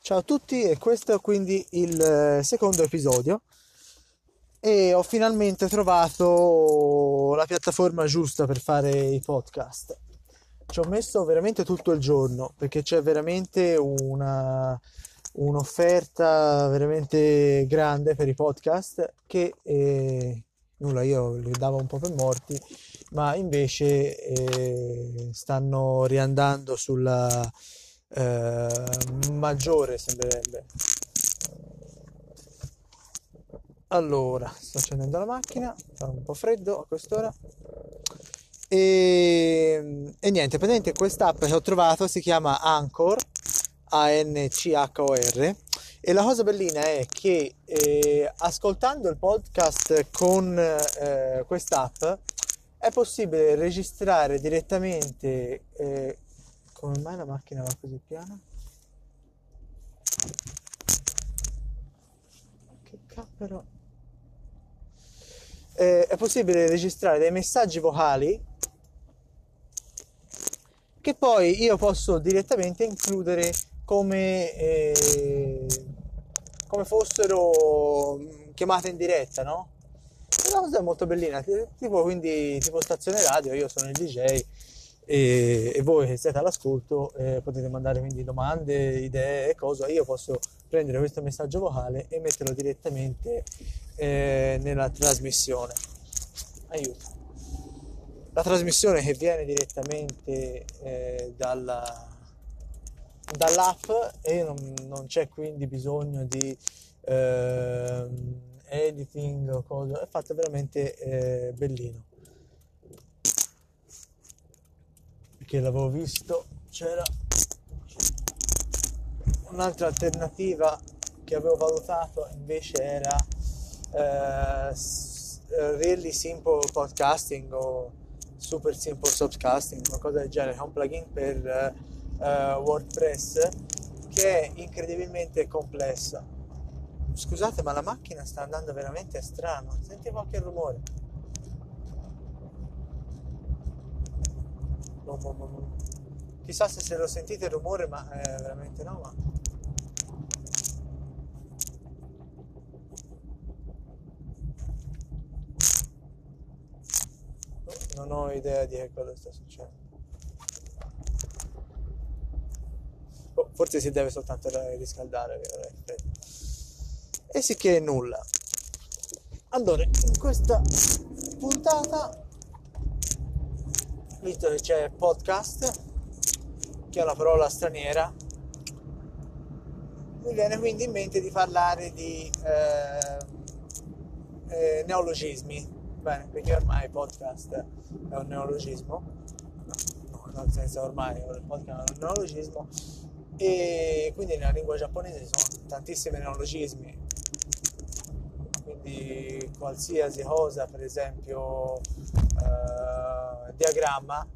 Ciao a tutti e questo è quindi il eh, secondo episodio e ho finalmente trovato la piattaforma giusta per fare i podcast. Ci ho messo veramente tutto il giorno perché c'è veramente una, un'offerta veramente grande per i podcast che eh, nulla io li davo un po' per morti ma invece eh, stanno riandando sulla eh, maggiore sembrerebbe. Allora sto accendendo la macchina fa un po' freddo a quest'ora. E, e niente praticamente quest'app che ho trovato si chiama Anchor A-N-C-H-O-R e la cosa bellina è che eh, ascoltando il podcast con eh, quest'app è possibile registrare direttamente eh, come mai la macchina va così piana? Che cappero. Eh, è possibile registrare dei messaggi vocali che poi io posso direttamente includere come, eh, come fossero chiamate in diretta, no? E la cosa è molto bellina, tipo quindi tipo stazione radio, io sono il DJ e, e voi che siete all'ascolto eh, potete mandare quindi domande, idee e cose, io posso prendere questo messaggio vocale e metterlo direttamente eh, nella trasmissione. Aiuto. La trasmissione che viene direttamente eh, dalla, dall'app e non, non, c'è quindi bisogno di ehm, editing o cosa, è fatto veramente eh, bellino. Che l'avevo visto c'era un'altra alternativa che avevo valutato invece era uh, Really Simple Podcasting o Super Simple Subcasting una cosa del genere, è un plugin per uh, WordPress che è incredibilmente complessa. Scusate ma la macchina sta andando veramente strano senti qualche rumore Chissà se, se lo sentite il rumore, ma eh, veramente no, ma... Non ho idea di che cosa sta succedendo. Oh, forse si deve soltanto riscaldare, E sì che nulla. Allora, in questa puntata visto che c'è podcast, che è una parola straniera, mi viene quindi in mente di parlare di eh, eh, neologismi. Bene, perché ormai podcast è un neologismo, no, nel senso ormai il podcast è un neologismo, e quindi nella lingua giapponese ci sono tantissimi neologismi, quindi qualsiasi cosa, per esempio... Eh, diagramma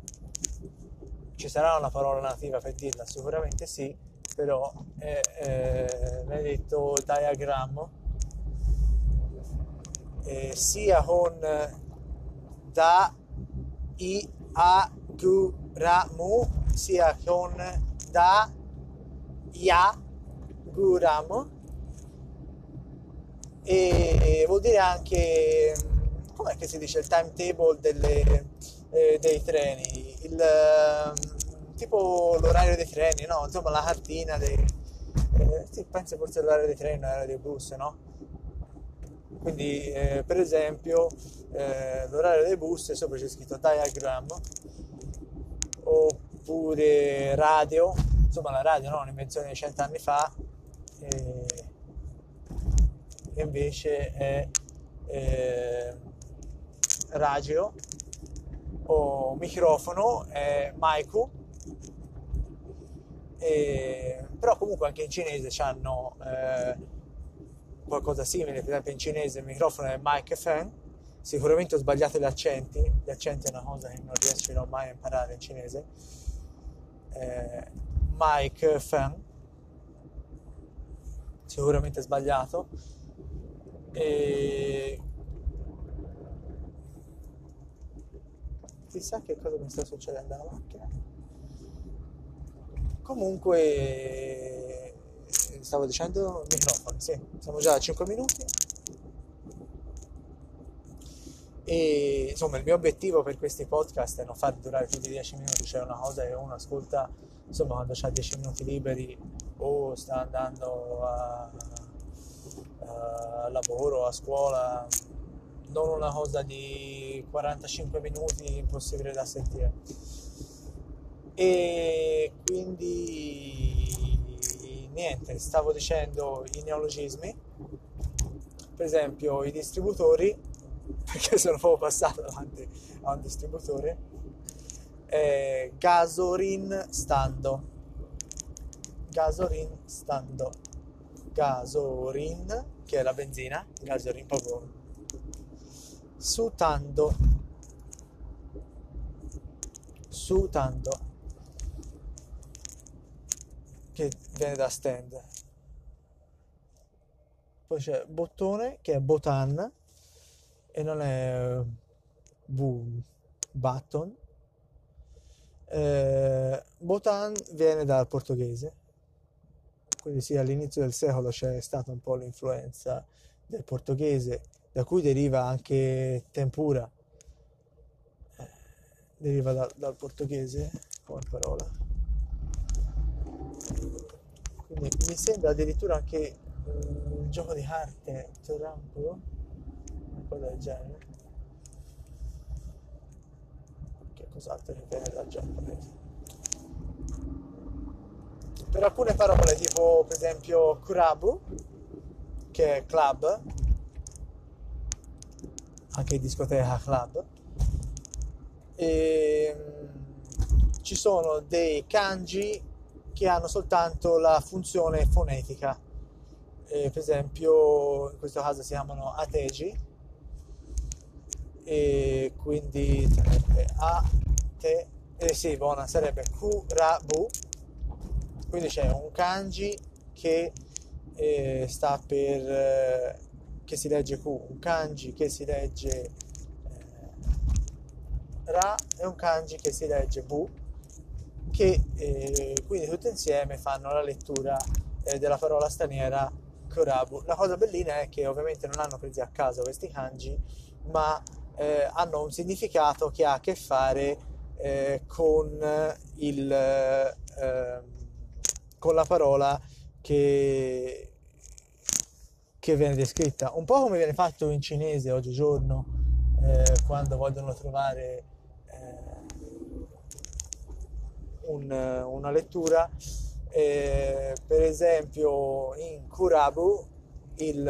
ci sarà una parola nativa per dirla sicuramente sì però è, è detto diagrammo. Eh, sia con da i a gu ra mu sia con da ya guramo e vuol dire anche com'è che si dice il timetable delle eh, dei treni, il, eh, tipo l'orario dei treni, no? Insomma la cartina dei... Eh, sì, penso forse l'orario dei treni, l'orario dei bus, no? Quindi eh, per esempio eh, l'orario dei bus sopra c'è scritto diagram oppure radio, insomma la radio no? un'invenzione di cent'anni fa e, invece è eh, radio o microfono è Maiku. E, però comunque anche in cinese hanno eh, qualcosa simile. Per esempio in cinese il microfono è mic fan sicuramente ho sbagliato gli accenti. Gli accenti è una cosa che non riesco mai a imparare in cinese. Eh, mic fan sicuramente sbagliato. E chissà che cosa mi sta succedendo alla macchina. Comunque, stavo dicendo microfoni, sì, siamo già a 5 minuti. E insomma il mio obiettivo per questi podcast è non far durare più di 10 minuti, cioè una cosa che uno ascolta insomma quando ha 10 minuti liberi o sta andando a, a lavoro, a scuola, non una cosa di 45 minuti impossibile da sentire. E quindi niente, stavo dicendo i neologismi, per esempio i distributori, perché sono proprio passato davanti a un distributore, eh, gasorin stando, gasorin stando, gasorin che è la benzina, gasorin proprio sutando, sutando che viene da stand. Poi c'è bottone che è botan e non è boom, button. Eh, botan viene dal portoghese, quindi sì, all'inizio del secolo c'è stata un po' l'influenza del portoghese, da cui deriva anche tempura, eh, deriva da, dal portoghese come parola. Quindi mi sembra addirittura anche un gioco di carte Torampo una cosa del genere. Che cos'altro che viene dal giapponese? Per alcune parole tipo per esempio kurabu che è club anche discoteca club. E mm, ci sono dei kanji che hanno soltanto la funzione fonetica. Eh, per esempio, in questo caso si chiamano ategi, e quindi sarebbe a, te, eh sì, buona, sarebbe kurabu, quindi c'è un kanji che eh, sta per, eh, che si legge Q, un kanji che si legge eh, Ra e un kanji che si legge Bu che eh, quindi tutte insieme fanno la lettura eh, della parola straniera Korabu. La cosa bellina è che ovviamente non hanno presi a caso questi kanji, ma eh, hanno un significato che ha a che fare eh, con, il, ehm, con la parola che, che viene descritta. Un po' come viene fatto in cinese oggigiorno eh, quando vogliono trovare un, una lettura. Eh, per esempio in Kurabu il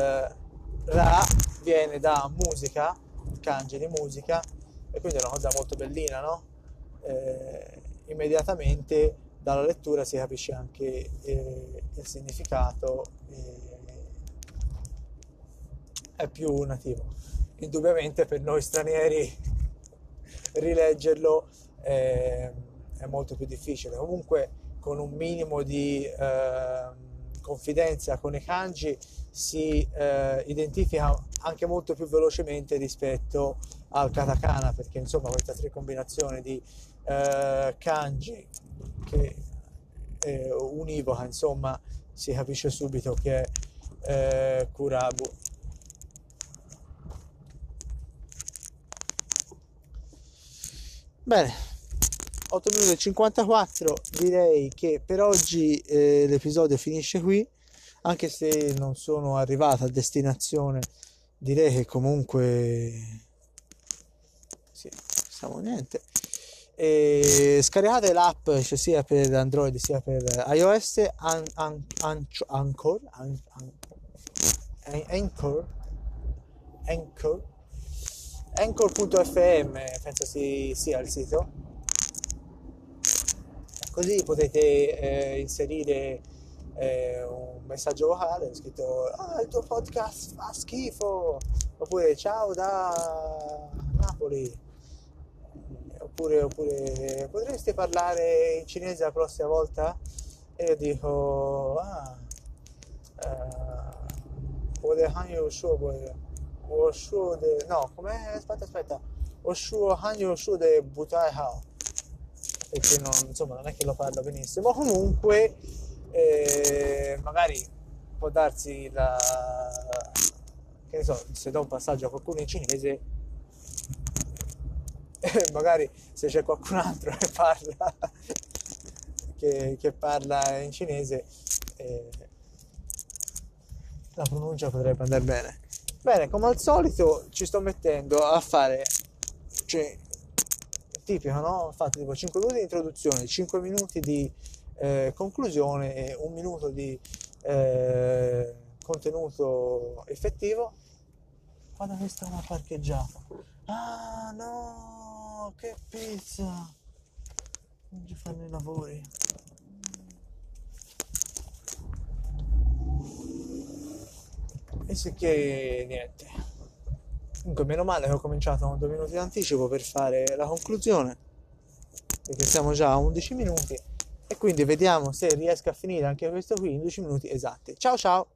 Ra viene da musica, kanji di musica, e quindi è una cosa molto bellina, no? Eh, immediatamente dalla lettura si capisce anche eh, il significato è più nativo. Indubbiamente per noi stranieri rileggerlo eh, è molto più difficile. Comunque con un minimo di eh, confidenza con i kanji si eh, identifica anche molto più velocemente rispetto al katakana perché insomma questa tre combinazione di eh, kanji che è univoca insomma si capisce subito che è eh, kurabu bene. 8 minuti e 54 direi che per oggi eh, l'episodio finisce qui anche se non sono arrivato a destinazione direi che comunque sì, siamo niente. E scaricate l'app cioè sia per Android sia per iOS an, an, an, Anchor Anchor Anchor Anchor.fm penso si sia il sito. Così potete eh, inserire eh, un messaggio vocale scritto ah il tuo podcast fa schifo! Oppure ciao da Napoli. Oppure, oppure potresti parlare in cinese la prossima volta? E io dico ah eh, Oshude, no, com'è? Aspetta, aspetta. Oshuo Hanyu Oshude Butai Hao. Perché non, insomma, non è che lo parlo benissimo. Comunque, eh, magari può darsi la... che ne so, se do un passaggio a qualcuno in cinese, eh, magari se c'è qualcun altro che parla, che, che parla in cinese, eh, la pronuncia potrebbe andare bene bene come al solito ci sto mettendo a fare cioè tipico no? ho fatto tipo 5 minuti di introduzione 5 minuti di eh, conclusione e un minuto di eh, contenuto effettivo. Guarda questa è una parcheggiata. Ah no che pizza. Non ci fanno i lavori e sì che niente. Comunque meno male che ho cominciato con due minuti di anticipo per fare la conclusione perché siamo già a 11 minuti. E quindi vediamo se riesco a finire anche questo qui in 12 minuti esatti ciao ciao